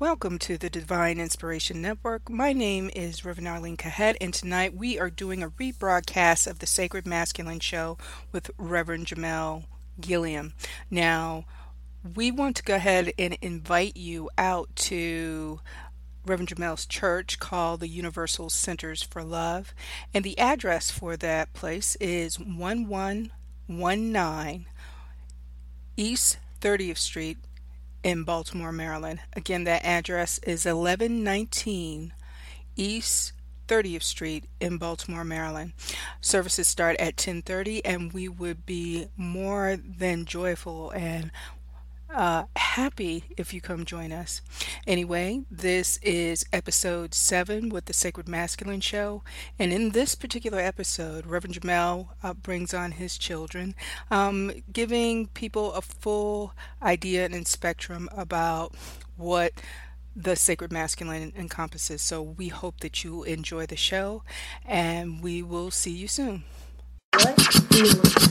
Welcome to the Divine Inspiration Network. My name is Reverend Arlene Cahet, and tonight we are doing a rebroadcast of the Sacred Masculine Show with Reverend Jermel Gilliam. Now, we want to go ahead and invite you out to Reverend Jermel's church called the Universal Centers for Love, and the address for that place is 1119 East 30th Street in Baltimore, Maryland. Again, that address is 1119 East 30th Street in Baltimore, Maryland. Services start at 10:30 and we would be more than joyful and uh, happy if you come join us. Anyway, this is episode seven with the Sacred Masculine Show. And in this particular episode, Reverend Jermel uh, brings on his children, um, giving people a full idea and spectrum about what the sacred masculine encompasses. So we hope that you enjoy the show and we will see you soon. Good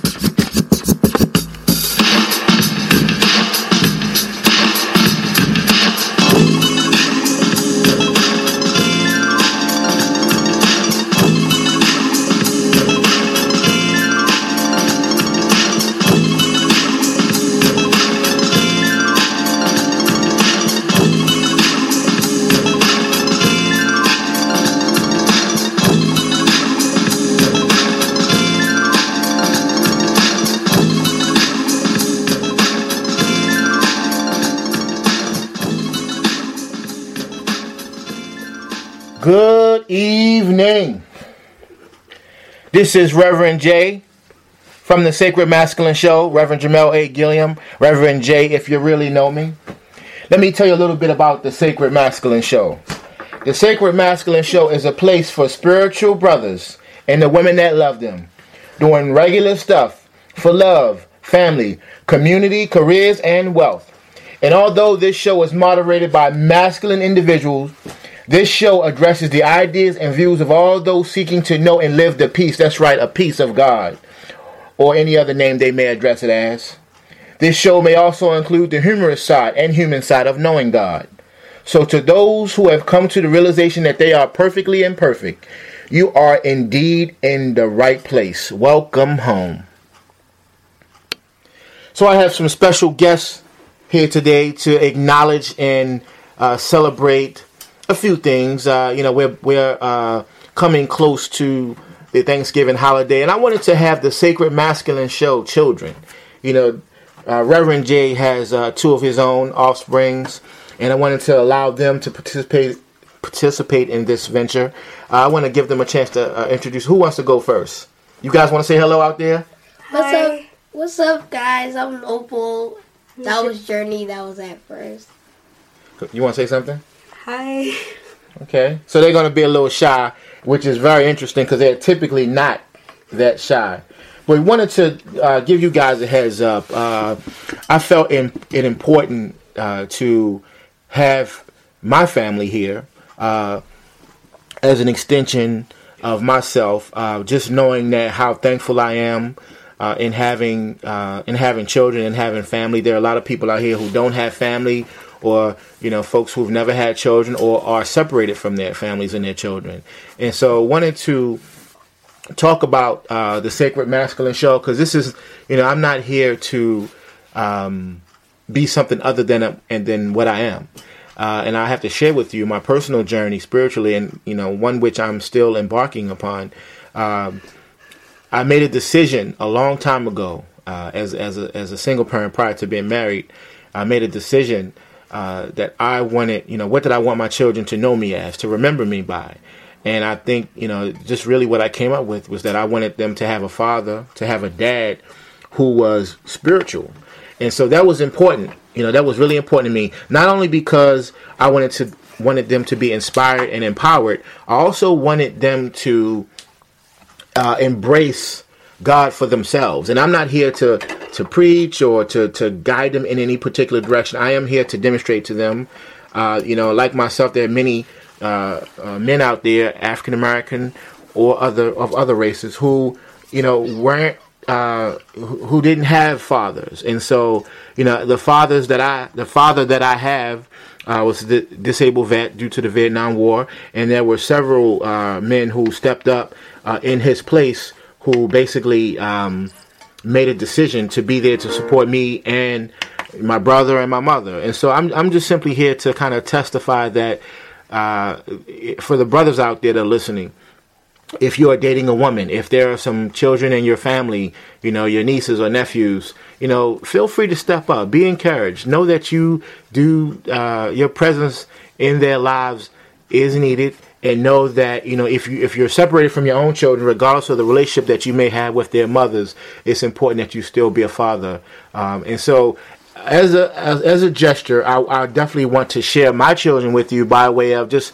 This is Reverend J from the Sacred Masculine Show, Reverend Jermel A. Gilliam, Reverend J, if you really know me. Let me tell you a little bit about the Sacred Masculine Show. The Sacred Masculine Show is a place for spiritual brothers and the women that love them, doing regular stuff for love, family, community, careers, and wealth. And although this show is moderated by masculine individuals, this show addresses the ideas and views of all those seeking to know and live the peace. That's right, a peace of God, or any other name they may address it as. This show may also include the humorous side and human side of knowing God. So, to those who have come to the realization that they are perfectly imperfect, you are indeed in the right place. Welcome home. So, I have some special guests here today to acknowledge and uh, celebrate a few things. Uh, you know, we're we're uh, coming close to the Thanksgiving holiday, and I wanted to have the Sacred Masculine Show children. You know, uh, Reverend Jay has uh, two of his own offsprings, and I wanted to allow them to participate participate in this venture. Uh, I want to give them a chance to uh, introduce. Who wants to go first? You guys want to say hello out there? What's up? What's up, guys? I'm Opal. That was Journey. That was at first. You want to say something? Hi. Okay, so they're going to be a little shy, which is very interesting because they're typically not that shy. But we wanted to uh, give you guys a heads up. Uh, I felt in, it important uh, to have my family here uh, as an extension of myself. Uh, just knowing that how thankful I am uh, in having in having children and having family. There are a lot of people out here who don't have family or you know folks who've never had children or are separated from their families and their children. And so wanted to talk about uh, the sacred masculine show because this is you know i'm not here to um, be something other than a, and than what i am. Uh, and i have to share with you my personal journey spiritually and you know one which i'm still embarking upon. Um, i made a decision a long time ago uh, as, as, a, as a single parent prior to being married i made a decision uh, that I wanted, you know, what did I want my children to know me as, to remember me by? And I think, you know, just really what I came up with was that I wanted them to have a father, to have a dad who was spiritual. And so that was important. You know, that was really important to me. Not only because I wanted to wanted them to be inspired and empowered, I also wanted them to uh, embrace God for themselves. And I'm not here to to preach or to to guide them in any particular direction. I am here to demonstrate to them. Uh, you know, like myself, there are many uh, uh, men out there, African American or other of other races, who you know weren't uh, who didn't have fathers, and so you know the fathers that I, the father that I have, uh, was the disabled vet due to the Vietnam War, and there were several uh, men who stepped up in his place, who basically um, made a decision to be there to support me and my brother and my mother, and so I'm I'm just simply here to kind of testify that uh, for the brothers out there that are listening if you are dating a woman, if there are some children in your family, you know, your nieces or nephews, you know, feel free to step up. Be encouraged. Know that you do, uh, your presence in their lives is needed. And know that you know if you if you're separated from your own children, regardless of the relationship that you may have with their mothers, it's important that you still be a father. Um, and so, as a as, as a gesture, I, I definitely want to share my children with you by way of just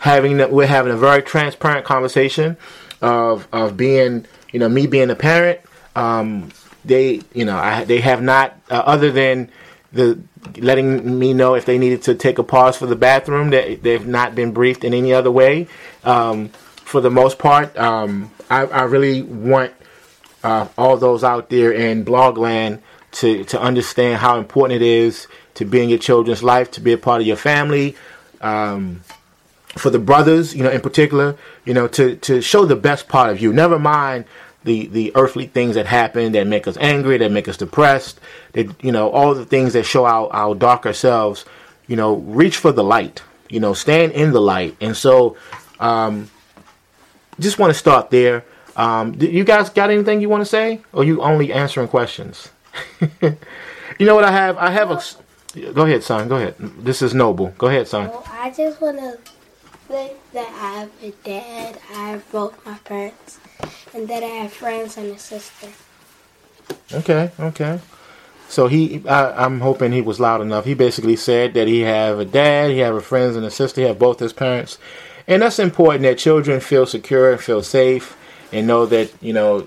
having that we're having a very transparent conversation of of being you know me being a parent. Um, they you know I, they have not uh, other than the letting me know if they needed to take a pause for the bathroom that they've not been briefed in any other way. Um, for the most part, um, I, I, really want uh, all those out there in blogland to to understand how important it is to be in your children's life, to be a part of your family. Um, for the brothers, you know, in particular, you know, to, to show the best part of you. Never mind the, the earthly things that happen that make us angry, that make us depressed, that, you know, all the things that show our, our darker selves, you know, reach for the light, you know, stand in the light. And so, um, just want to start there. Um, you guys got anything you want to say, or you only answering questions? you know what I have? I have a. Go ahead, son. Go ahead. This is noble. Go ahead, son. Well, I just want to say that I have a dad, I both my parents, and that I have friends and a sister. Okay, okay. So he, I, am hoping he was loud enough. He basically said that he have a dad, he have a friends and a sister, he have both his parents, and that's important that children feel secure and feel safe, and know that you know,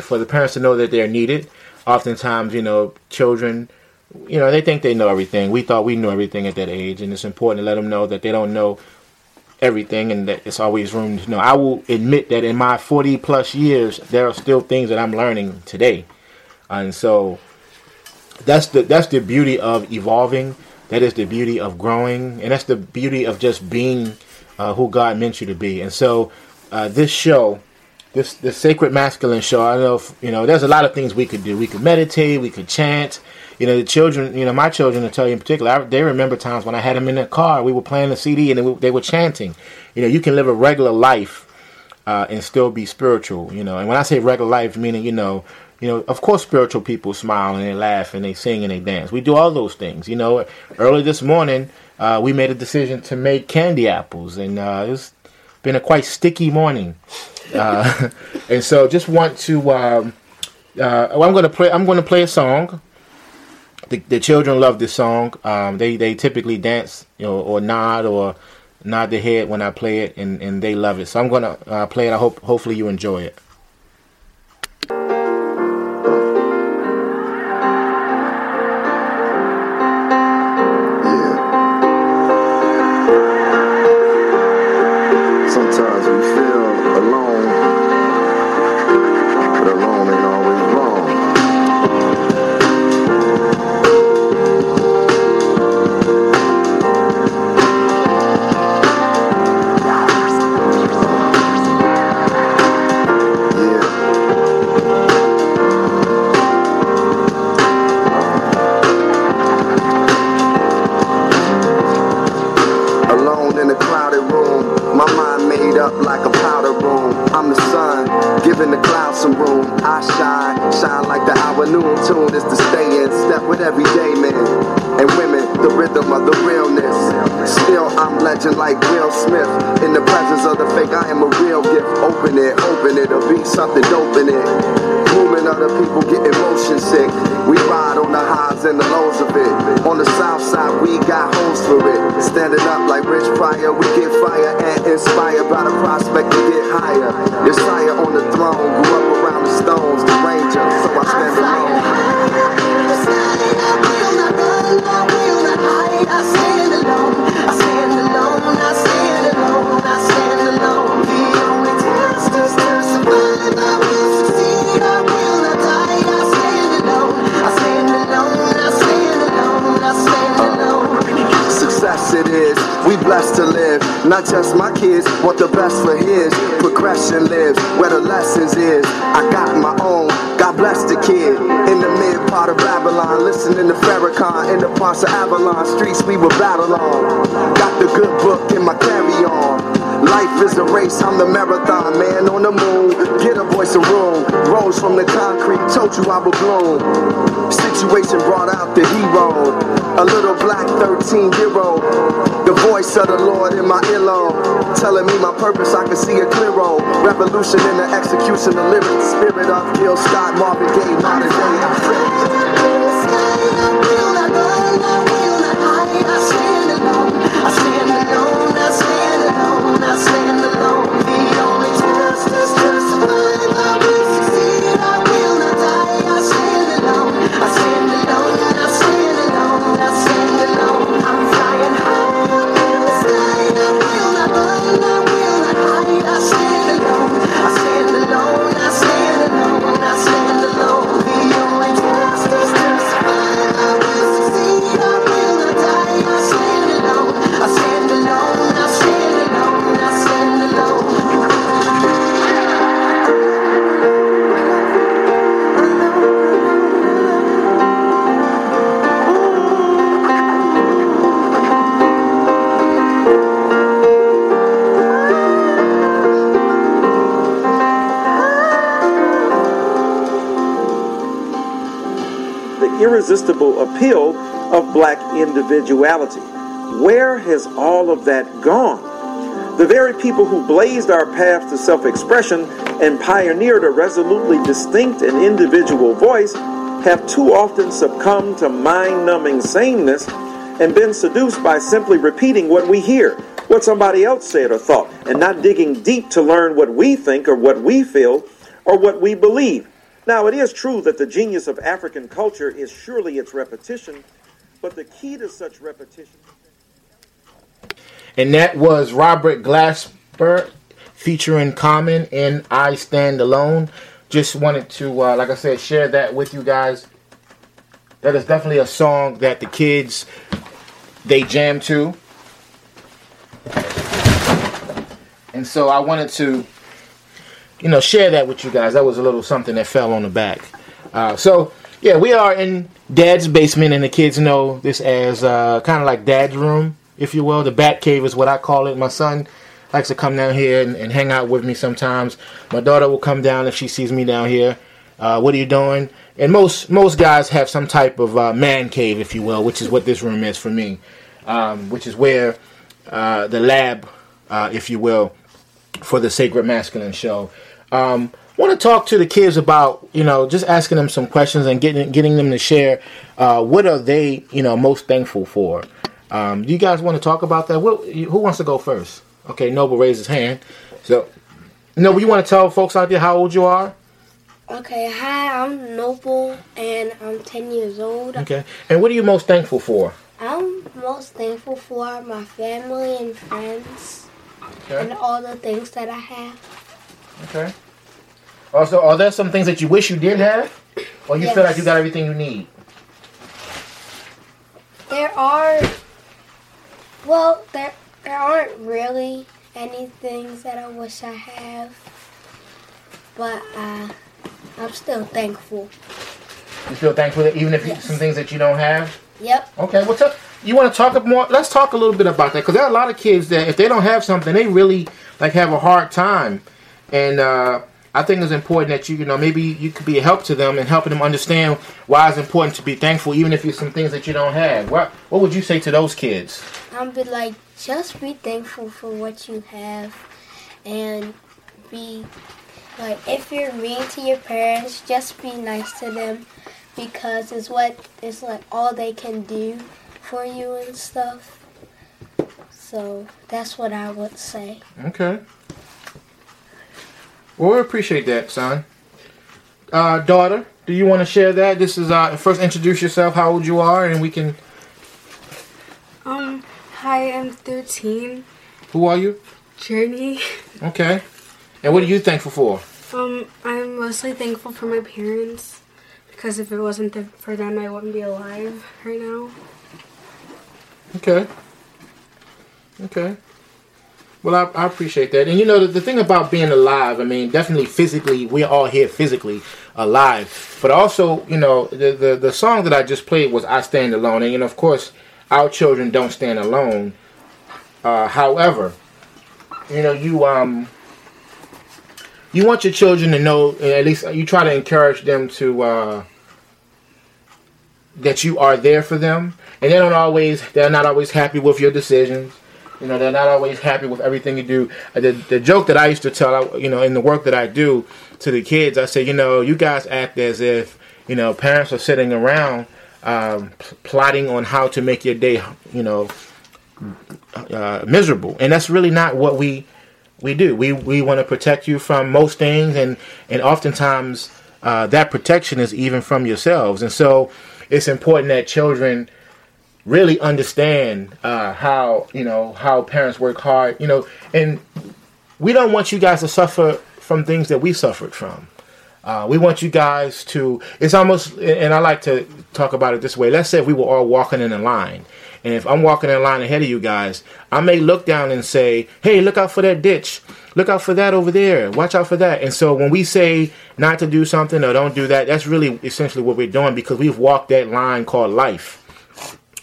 for the parents to know that they're needed. Oftentimes, you know, children, you know, they think they know everything. We thought we knew everything at that age, and it's important to let them know that they don't know everything and that it's always room to know. I will admit that in my 40 plus years, there are still things that I'm learning today. And so that's the that's the beauty of evolving. That is the beauty of growing, and that's the beauty of just being uh, who God meant you to be. And so uh, this show, this the sacred masculine show, I know if, you know there's a lot of things we could do. We could meditate, we could chant, you know, the children, you know, my children, to tell you in particular, I, they remember times when I had them in the car, we were playing the CD and they were, they were chanting. You know, you can live a regular life uh, and still be spiritual, you know. And when I say regular life, meaning, you know, you know, of course, spiritual people smile and they laugh and they sing and they dance. We do all those things. You know, early this morning, uh, we made a decision to make candy apples, and uh, it's been a quite sticky morning. Uh, and so, just want to. Um, uh, I'm going to play. I'm going to play a song the, the children love this song. Um, they they typically dance, you know, or nod or nod their head when I play it, and, and they love it. So I'm gonna uh, play it. I hope hopefully you enjoy it. of the realness. Still, I'm legend like Will Smith. In the presence of the fake, I am a real gift. Open it, open it, or be something dope in it. Moving other people getting motion sick. We ride on the highs and the lows of it. On the south side, we got homes for it. Standing up like Rich Pryor, we get fire and inspired by the prospect to get higher. Your sire on the throne, grew up around the stones, the ranger, so I stand alone. I stand alone, I stand alone. Blessed to live, not just my kids, want the best for his. Progression lives where the lessons is. I got my own. God bless the kid in the mid part of Babylon, listening to Farrakhan in the parts of Avalon streets we would battle on. Got the good book in my carry on. Life is a race, I'm the marathon man on the moon. Get a voice of room, rose from the concrete, told you I would bloom. Situation brought out the hero, a little black 13 year old. The voice of the Lord in my earlobe, telling me my purpose, I can see a clear road. Revolution in the execution of lyrics, spirit of Gil Scott, Marvin Gaye, modern day. I'm I stand alone, irresistible appeal of black individuality. Where has all of that gone? The very people who blazed our path to self expression and pioneered a resolutely distinct and individual voice have too often succumbed to mind numbing sameness and been seduced by simply repeating what we hear, what somebody else said or thought, and not digging deep to learn what we think or what we feel or what we believe. Now, it is true that the genius of African culture is surely its repetition, but the key to such repetition. And that was Robert Glasper featuring Common in I Stand Alone. Just wanted to, uh, like I said, share that with you guys. That is definitely a song that the kids they jam to. And so I wanted to, you know, share that with you guys. That was a little something that fell on the back. Uh, so yeah, we are in Dad's basement, and the kids know this as uh, kind of like Dad's room, if you will. The Bat Cave is what I call it. My son likes to come down here and, and hang out with me sometimes. My daughter will come down if she sees me down here. Uh, what are you doing? And most most guys have some type of uh, man cave, if you will, which is what this room is for me, um, which is where uh, the lab, uh, if you will, for the Sacred Masculine show. Um, want to talk to the kids about you know just asking them some questions and getting getting them to share uh, what are they you know most thankful for. Um, do you guys want to talk about that? What, who wants to go first? Okay, Noble raised his hand. So, Noble, you want to tell folks out there how old you are? Okay, hi, I'm Noble and I'm 10 years old. Okay, and what are you most thankful for? I'm most thankful for my family and friends and all the things that I have. Okay. Also, are there some things that you wish you did have, or you feel like you got everything you need? There are, well, there, there aren't really any things that I wish I have, but uh, I'm still thankful. You feel thankful that even if you, Yes. some things that you don't have. Yep. Okay, well, up? you want to talk more? Let's talk a little bit about that because there are a lot of kids that if they don't have something, they really like have a hard time, and uh, I think it's important that you, you know, maybe you could be a help to them and helping them understand why it's important to be thankful, even if it's some things that you don't have. What What would you say to those kids? I'll be like, just be thankful for what you have and be like, if you're mean to your parents, just be nice to them because it's what it's like all they can do for you and stuff. So that's what I would say. Okay. Well, we appreciate that, son. Uh, daughter, do you want to share that? This is uh, first introduce yourself, how old you are, and we can. Um, hi, I'm 13. Who are you? Journey. Okay. And what are you thankful for? Um, I'm mostly thankful for my parents because if it wasn't th- for them, I wouldn't be alive right now. Okay. Okay. Well, I, I appreciate that. And you know, the, the thing about being alive, I mean, definitely physically, we're all here physically alive. But also, you know, the, the, the song that I just played was I Stand Alone. And, of course, our children don't stand alone. Uh, however, you know, you, um, you want your children to know, at least you try to encourage them to, uh, that you are there for them. And they don't always, they're not always happy with your decisions. You know, they're not always happy with everything you do. Uh, The, the joke that I used to tell, you know, in the work that I do to the kids, I say, you know, you guys act as if, you know, parents are sitting around um, plotting on how to make your day, you know, uh, miserable. And that's really not what we we do. We we want to protect you from most things, and and oftentimes uh, that protection is even from yourselves. And so it's important that children really understand uh, how you know how parents work hard. You know, and we don't want you guys to suffer from things that we suffered from. Uh, we want you guys to. It's almost, and I like to talk about it this way. Let's say if we were all walking in a line, and if I'm walking in a line ahead of you guys, I may look down and say, "Hey, look out for that ditch. Look out for that over there. Watch out for that." And so when we say not to do something or don't do that, that's really essentially what we're doing because we've walked that line called life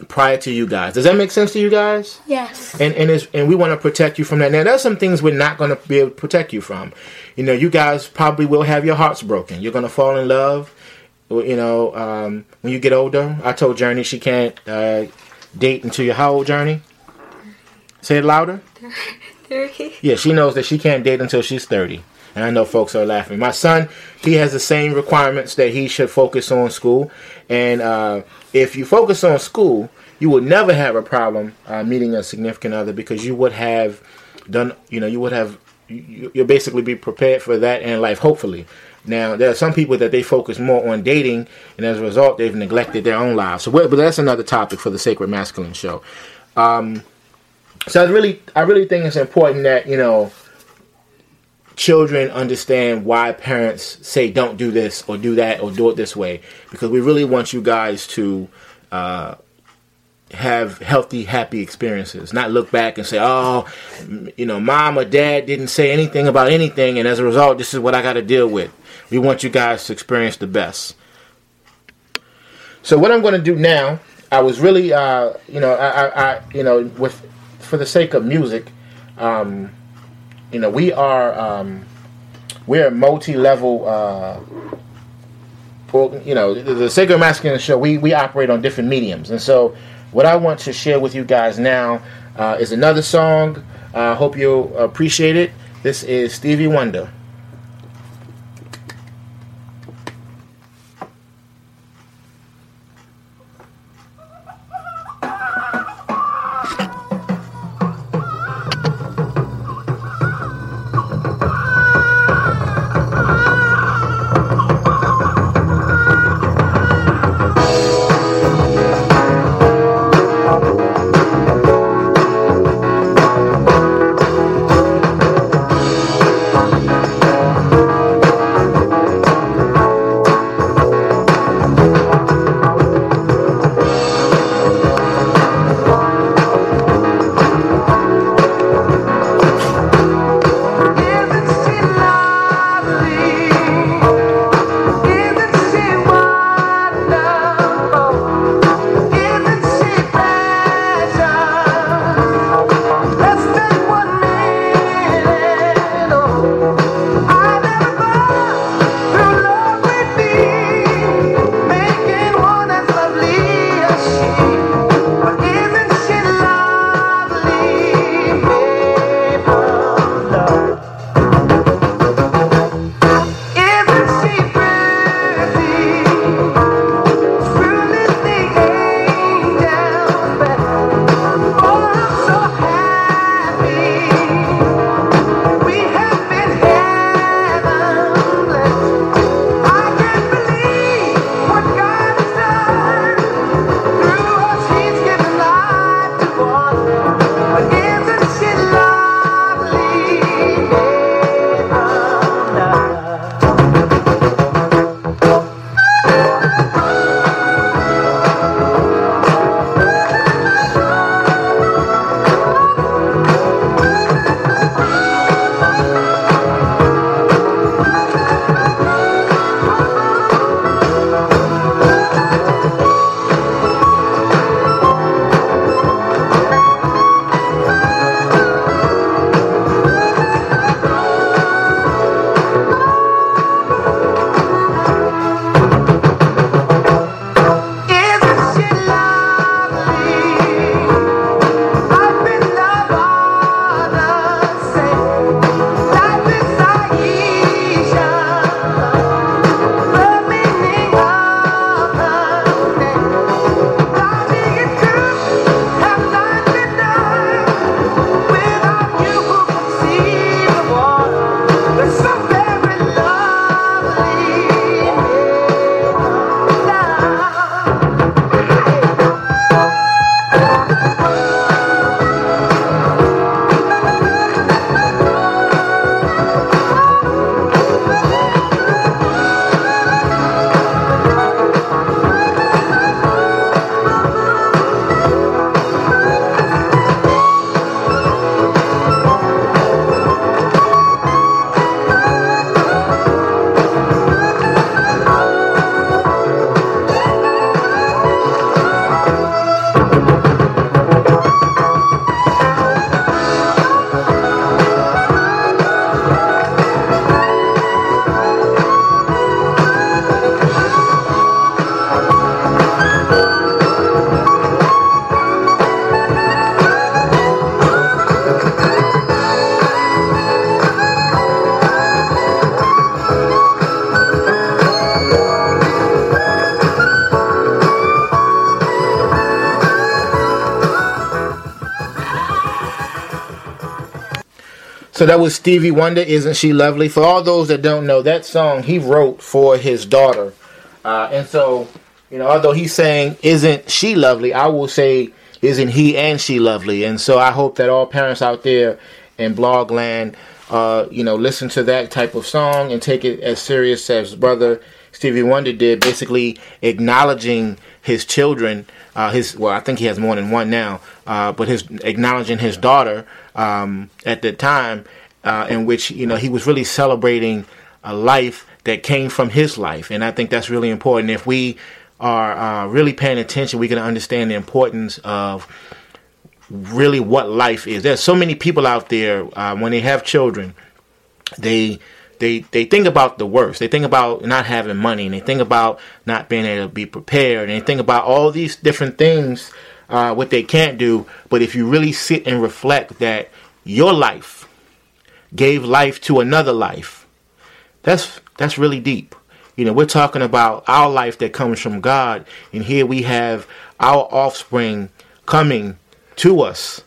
prior to you guys. Does that make sense to you guys? Yes. and and it's, and we want to protect you from that. Now, there's some things we're not going to be able to protect you from. You know, you guys probably will have your hearts broken. You're going to fall in love. You know, um, when you get older. I told Journey she can't uh, date until you're how old, Journey? Say it louder. Thirty. Yeah, she knows that she can't date until she's 30. And I know folks are laughing. My son, he has the same requirements that he should focus on school. And uh, if you focus on school, you will never have a problem uh, meeting a significant other because you would have done, you know, you would have, you, you'll basically be prepared for that in life, hopefully. Now, there are some people that they focus more on dating, and as a result, they've neglected their own lives. So, but that's another topic for the Sacred Masculine show. Um, so I really, I really think it's important that you know children understand why parents say don't do this or do that or do it this way because we really want you guys to uh, have healthy happy experiences. Not look back and say oh you know mom or dad didn't say anything about anything and as a result this is what i got to deal with. We want you guys to experience the best. So what i'm going to do now i was really uh, you know I, I, I you know with for the sake of music um, you know we are um, we're a multi-level uh, well, you know the, the sacred masculine show we we operate on different mediums. And so what i want to share with you guys now uh, is another song. I uh, hope you'll appreciate it. This is stevie wonder So that was Stevie Wonder, Isn't She Lovely? For all those that don't know, that song he wrote for his daughter. Uh, and so, you know, although he's saying, Isn't she lovely? I will say, Isn't he and she lovely? And so I hope that all parents out there in blogland, uh, you know, listen to that type of song and take it as serious as brother Stevie Wonder did, basically acknowledging his children. Uh, his well, I think he has more than one now, uh, but his acknowledging his daughter um, at the time, uh, in which you know he was really celebrating a life that came from his life, and I think that's really important. If we are uh, really paying attention, we can understand the importance of really what life is. There's so many people out there uh, when they have children, they they they think about the worst. They think about not having money, and they think about not being able to be prepared, and they think about all these different things uh, what they can't do. But if you really sit and reflect that your life gave life to another life, that's that's really deep. You know, we're talking about our life that comes from God, and here we have our offspring coming to us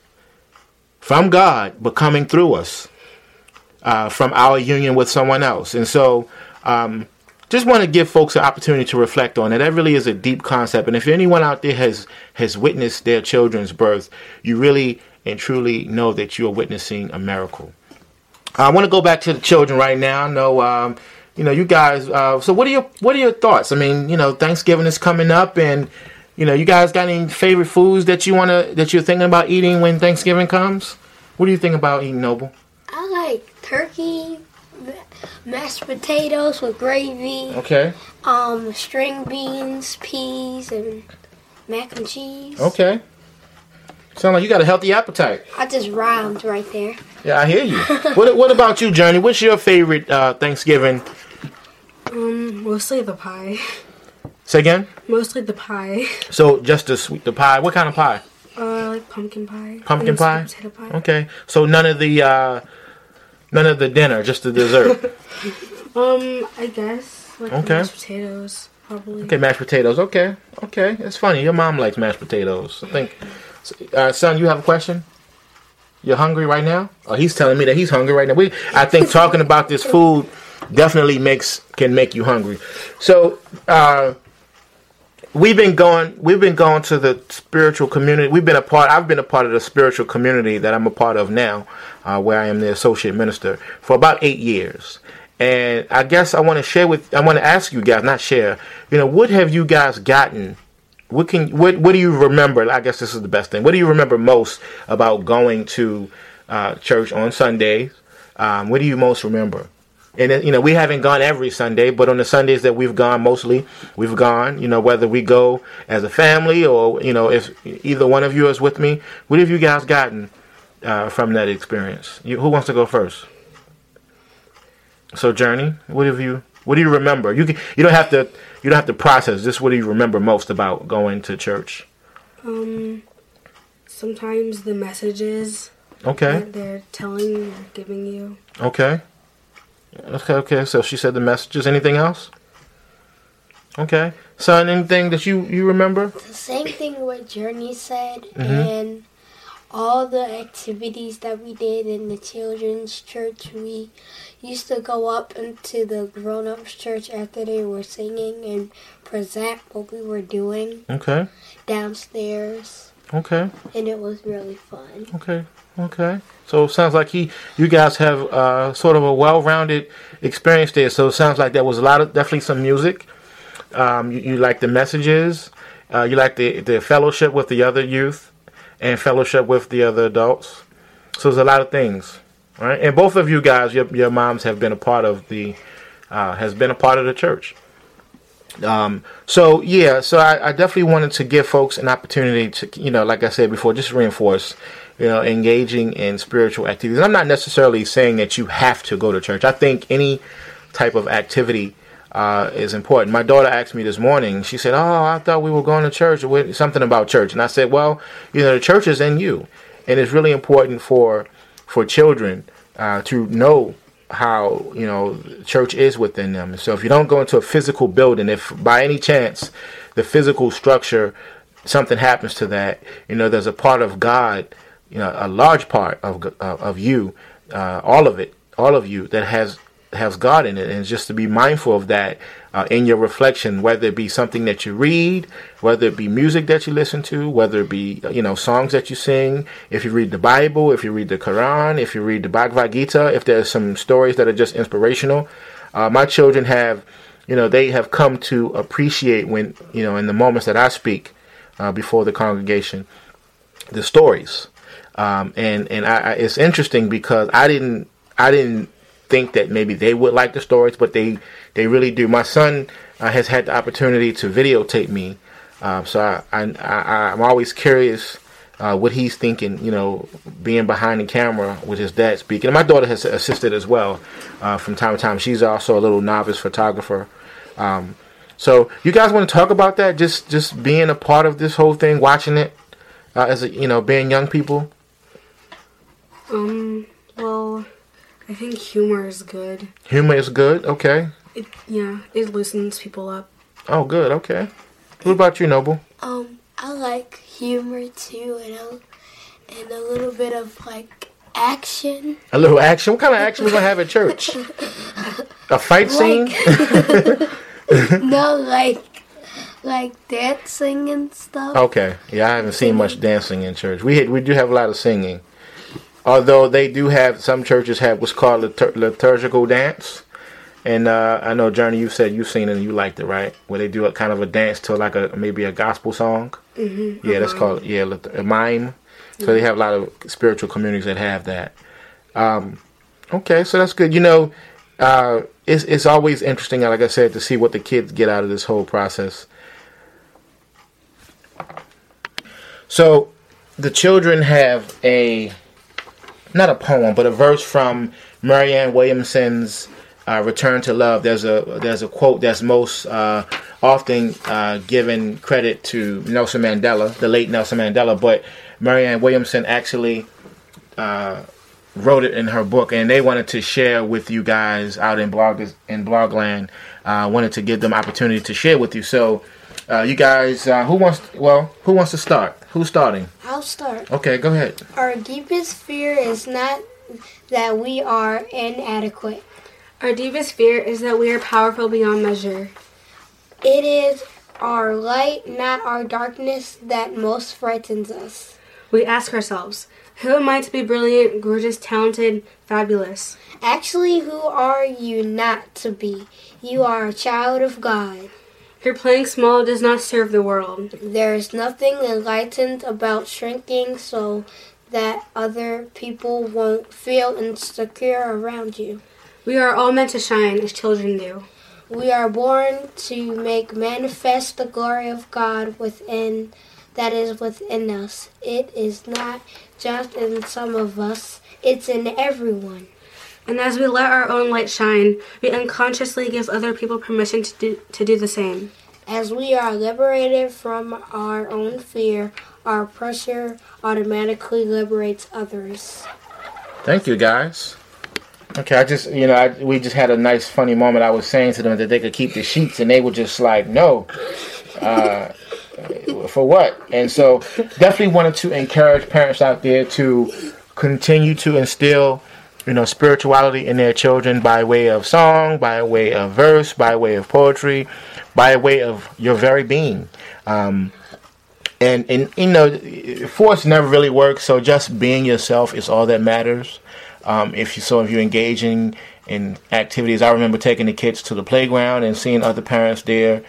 from God, but coming through us uh, from our union with someone else. And so, um, just want to give folks an opportunity to reflect on it. That really is a deep concept. And if anyone out there has has witnessed their children's birth, you really and truly know that you are witnessing a miracle. I want to go back to the children right now. I know, um, you know, you guys. Uh, so, what are your what are your thoughts? I mean, you know, Thanksgiving is coming up, and you know, you guys got any favorite foods that you wanna that you're thinking about eating when Thanksgiving comes? What do you think about eating, Noble? I like turkey, mashed potatoes with gravy, Okay, um, string beans, peas, and mac and cheese. okay. Sound like you got a healthy appetite. I just rhymed right there. Yeah, I hear you. what What about you, Journey? What's your favorite uh, Thanksgiving? Um, mostly the pie. Say again. Mostly the pie. So just the sweet the pie. What kind of pie? Uh, like pumpkin pie. Pumpkin pie? Potato pie. Okay. So none of the uh, none of the dinner, just the dessert. Um, I guess like Okay. mashed potatoes probably. Okay, mashed potatoes. Okay, okay. It's funny. Your mom likes mashed potatoes. I think. Uh, son, you have a question? You're hungry right now? Oh, he's telling me that he's hungry right now. We, I think talking about this food definitely makes can make you hungry. So, uh, we've been going. We've been going to the spiritual community. We've been a part. I've been a part of the spiritual community that I'm a part of now, uh, where I am the associate minister for about eight years. And I guess I want to share with. I want to ask you guys, not share. You know, what have you guys gotten? What can what What do you remember? I guess this is the best thing. What do you remember most about going to uh, church on Sundays? Um, what do you most remember? And you know, we haven't gone every Sunday, but on the Sundays that we've gone, mostly we've gone. You know, whether we go as a family or you know, if either one of you is with me, what have you guys gotten uh, from that experience? You, who wants to go first? So, Journey, what have you? What do you remember? You can, you don't have to you don't have to process. Just what do you remember most about going to church? Um, sometimes the messages Okay, that they're telling or giving you. okay, okay, okay. So she said the messages. Anything else? Okay, son. Anything that you you remember? The same thing what Journey said, Mm-hmm. and all the activities that we did in the children's church. We used to go up into the grown-ups church after they were singing and present what we were doing Okay, downstairs, okay, and it was really fun. okay, okay. So sounds like he, you guys have uh, sort of a well-rounded experience there. So it sounds like there was a lot of definitely some music. Um, you, you like the messages. Uh, you like the the fellowship with the other youth, and fellowship with the other adults. So there's a lot of things, right? And both of you guys, your your moms have been a part of the, uh, has been a part of the church. Um, so yeah, so I, I definitely wanted to give folks an opportunity to, you know, like I said before, just reinforce, you know, engaging in spiritual activities. I'm not necessarily saying that you have to go to church. I think any type of activity uh, is important. My daughter asked me this morning. She said, "Oh, I thought we were going to church with something about church," and I said, "Well, you know, the church is in you, and it's really important for for children uh, to know." how you know church is within them so if you don't go into a physical building if by any chance the physical structure something happens to that you know there's a part of god you know a large part of uh, of you uh, all of it, all of you that has has God in it, and just to be mindful of that uh, in your reflection, whether it be something that you read, whether it be music that you listen to, whether it be you know songs that you sing, if you read the Bible, if you read the Quran, if you read the Bhagavad Gita, if there's some stories that are just inspirational. Uh, my children have, you know, they have come to appreciate when you know in the moments that I speak uh, before the congregation, the stories. Um, and and I, I, it's interesting because I didn't I didn't think that maybe they would like the stories, but they they really do. My son uh, has had the opportunity to videotape me, uh, so I, I, I'm always curious uh, what he's thinking. You know, being behind the camera with his dad speaking. And my daughter has assisted as well uh, from time to time. She's also a little novice photographer. Um, so you guys want to talk about that? Just just being a part of this whole thing, watching it uh, as a, you know, being young people. Um, well, I think humor is good. Humor is good. Okay. It yeah, it loosens people up. Oh, good. Okay. What about you, Noble? Um, I like humor too, and a, and a little bit of like action. A little action. What kind of action we gonna have at church? A fight scene? no, like like dancing and stuff. Okay. Yeah, I haven't seen much dancing in church. We had, we do have a lot of singing. Although they do have some churches have what's called litur- liturgical dance. And uh, I know Journey, you said you've seen it and you liked it, right? Where they do a kind of a dance to like a maybe a gospel song. Mm-hmm. Yeah, that's called yeah a mime. So they have a lot of spiritual communities that have that. Um, okay, so that's good. You know, uh, it's it's always interesting, like I said, to see what the kids get out of this whole process. So the children have a not a poem, but a verse from Marianne Williamson's uh, "Return to Love." There's a there's a quote that's most uh, often uh, given credit to Nelson Mandela, the late Nelson Mandela, but Marianne Williamson actually uh, wrote it in her book, and they wanted to share with you guys out in blog in Blogland. Uh, wanted to give them opportunity to share with you. So, uh, you guys, uh, who wants? Well, who wants to start? Who's starting? I'll start. Okay, go ahead. Our deepest fear is not that we are inadequate. Our deepest fear is that we are powerful beyond measure. It is our light, not our darkness, that most frightens us. We ask ourselves, who am I to be brilliant, gorgeous, talented, fabulous? Actually, who are you not to be? You are a child of God. Your playing small does not serve the world. There is nothing enlightened about shrinking so that other people won't feel insecure around you. We are all meant to shine as children do. We are born to make manifest the glory of God within that is within us. It is not just in some of us, it's in everyone. And as we let our own light shine, we unconsciously give other people permission to do, to do the same. As we are liberated from our own fear, our pressure automatically liberates others. Thank you, guys. Okay, I just you know I, we just had a nice funny moment. I was saying to them that they could keep the sheets, and they were just like, no. Uh, for what? And so, definitely wanted to encourage parents out there to continue to instill, you know, spirituality in their children by way of song, by way of verse, by way of poetry, by way of your very being. Um, and and you know, force never really works. So just being yourself is all that matters. Um, if you so if you're engaging in activities, I remember taking the kids to the playground and seeing other parents there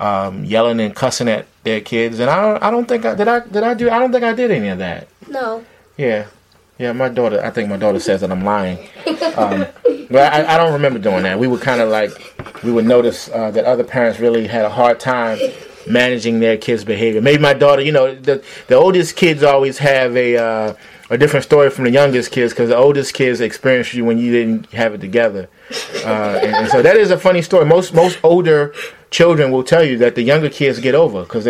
um, yelling and cussing at their kids, and I don't I don't think I did I did I do I don't think I did any of that. No. Yeah, yeah. My daughter, I think my daughter says that I'm lying, um, but I, I don't remember doing that. We would kind of like we would notice uh, that other parents really had a hard time managing their kids' behavior. Maybe my daughter, you know, the the oldest kids always have a uh, a different story from the youngest kids because the oldest kids experienced you when you didn't have it together, uh, and, and so that is a funny story. Most most older children will tell you that the younger kids get over because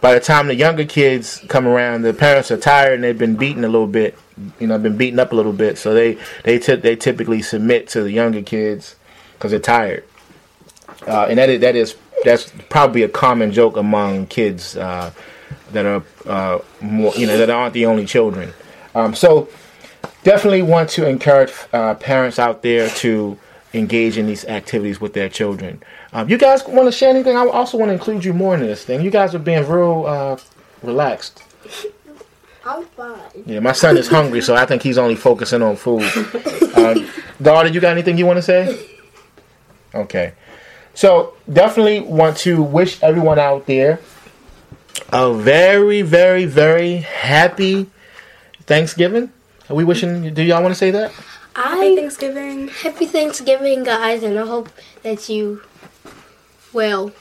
by the time the younger kids come around, the parents are tired and they've been beaten a little bit, you know, been beaten up a little bit, so they they t- they typically submit to the younger kids because they're tired, uh, and that is that is that's probably a common joke among kids uh, that are uh, more, you know, that aren't the only children. Um, so definitely want to encourage uh, parents out there to engage in these activities with their children. Um, you guys want to share anything? I also want to include you more in this thing. You guys are being real uh, relaxed. I'm fine. Yeah, my son is hungry, so I think he's only focusing on food. Um, daughter, you got anything you want to say? Okay. So definitely want to wish everyone out there a very, very, very happy Thanksgiving. Are we wishing? Do y'all want to say that? Happy I Thanksgiving. happy Thanksgiving, guys, and I hope that you will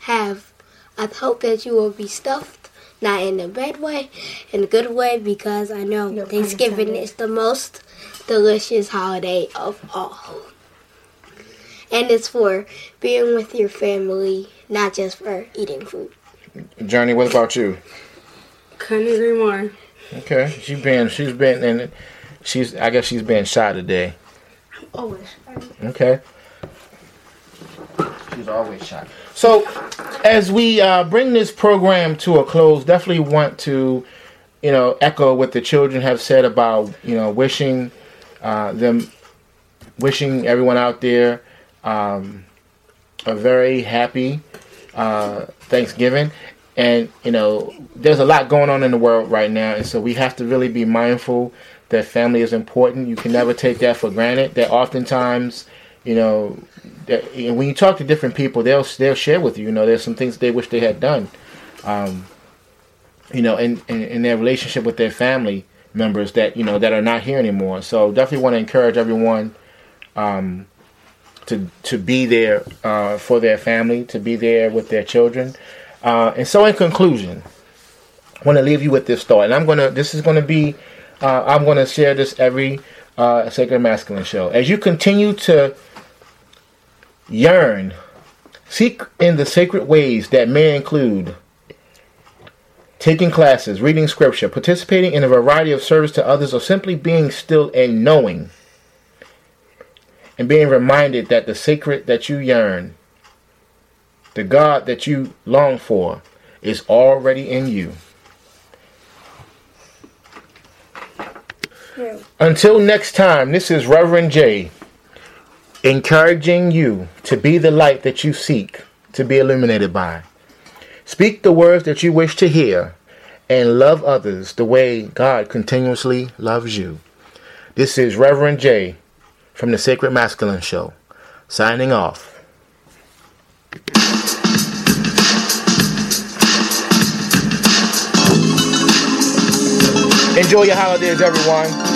have. I hope that you will be stuffed, not in a bad way, in a good way, because I know No pun Thanksgiving is the most delicious holiday of all. And it's for being with your family, not just for eating food. Journey, what about you? Couldn't agree more. Okay, she's been, she's been, and she's, I guess she's been shy today. I'm Always. Okay. Always shy. So, as we uh, bring this program to a close, definitely want to, you know, echo what the children have said about, you know, wishing uh, them, wishing everyone out there um, a very happy uh, Thanksgiving. And, you know, there's a lot going on in the world right now. And so we have to really be mindful that family is important. You can never take that for granted. That oftentimes, you know, that, when you talk to different people, they'll they'll share with you. You know, there's some things they wish they had done. Um, you know, in, in in their relationship with their family members that you know that are not here anymore. So definitely want to encourage everyone um, to to be there uh, for their family, to be there with their children. Uh, and so, in conclusion, I want to leave you with this thought, and I'm gonna. This is gonna be. Uh, I'm gonna share this every uh, Sacred Masculine show. As you continue to yearn, seek in the sacred ways that may include taking classes, reading scripture, participating in a variety of service to others, or simply being still and knowing and being reminded that the sacred that you yearn, the God that you long for, is already in you. Until next time, this is Reverend J encouraging you to be the light that you seek to be illuminated by. Speak the words that you wish to hear and love others the way God continuously loves you. This is Reverend J from the Sacred Masculine Show, signing off. Enjoy your holidays, everyone.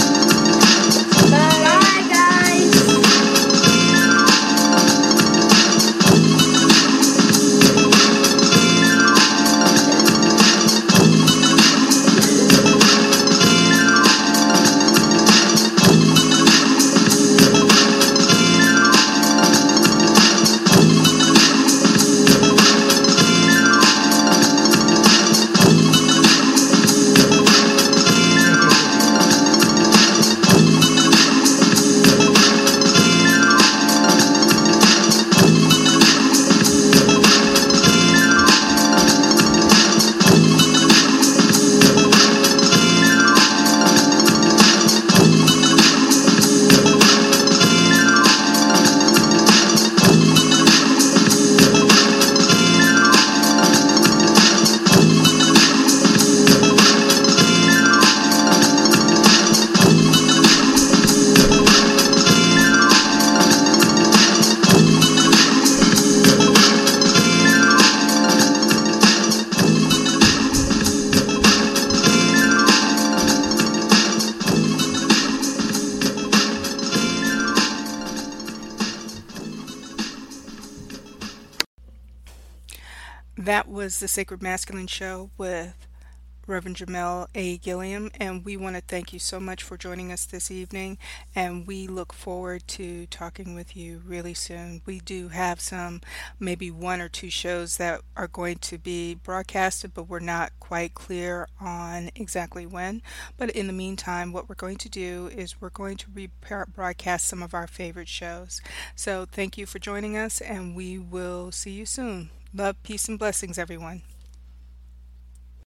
The Sacred Masculine Show with Reverend Jermel A. Gilliam, and we want to thank you so much for joining us this evening. And we look forward to talking with you really soon. We do have some, maybe one or two shows that are going to be broadcasted, but we're not quite clear on exactly when. But in the meantime, what we're going to do is we're going to rebroadcast some of our favorite shows. So thank you for joining us, and we will see you soon. Love, peace, and blessings, everyone.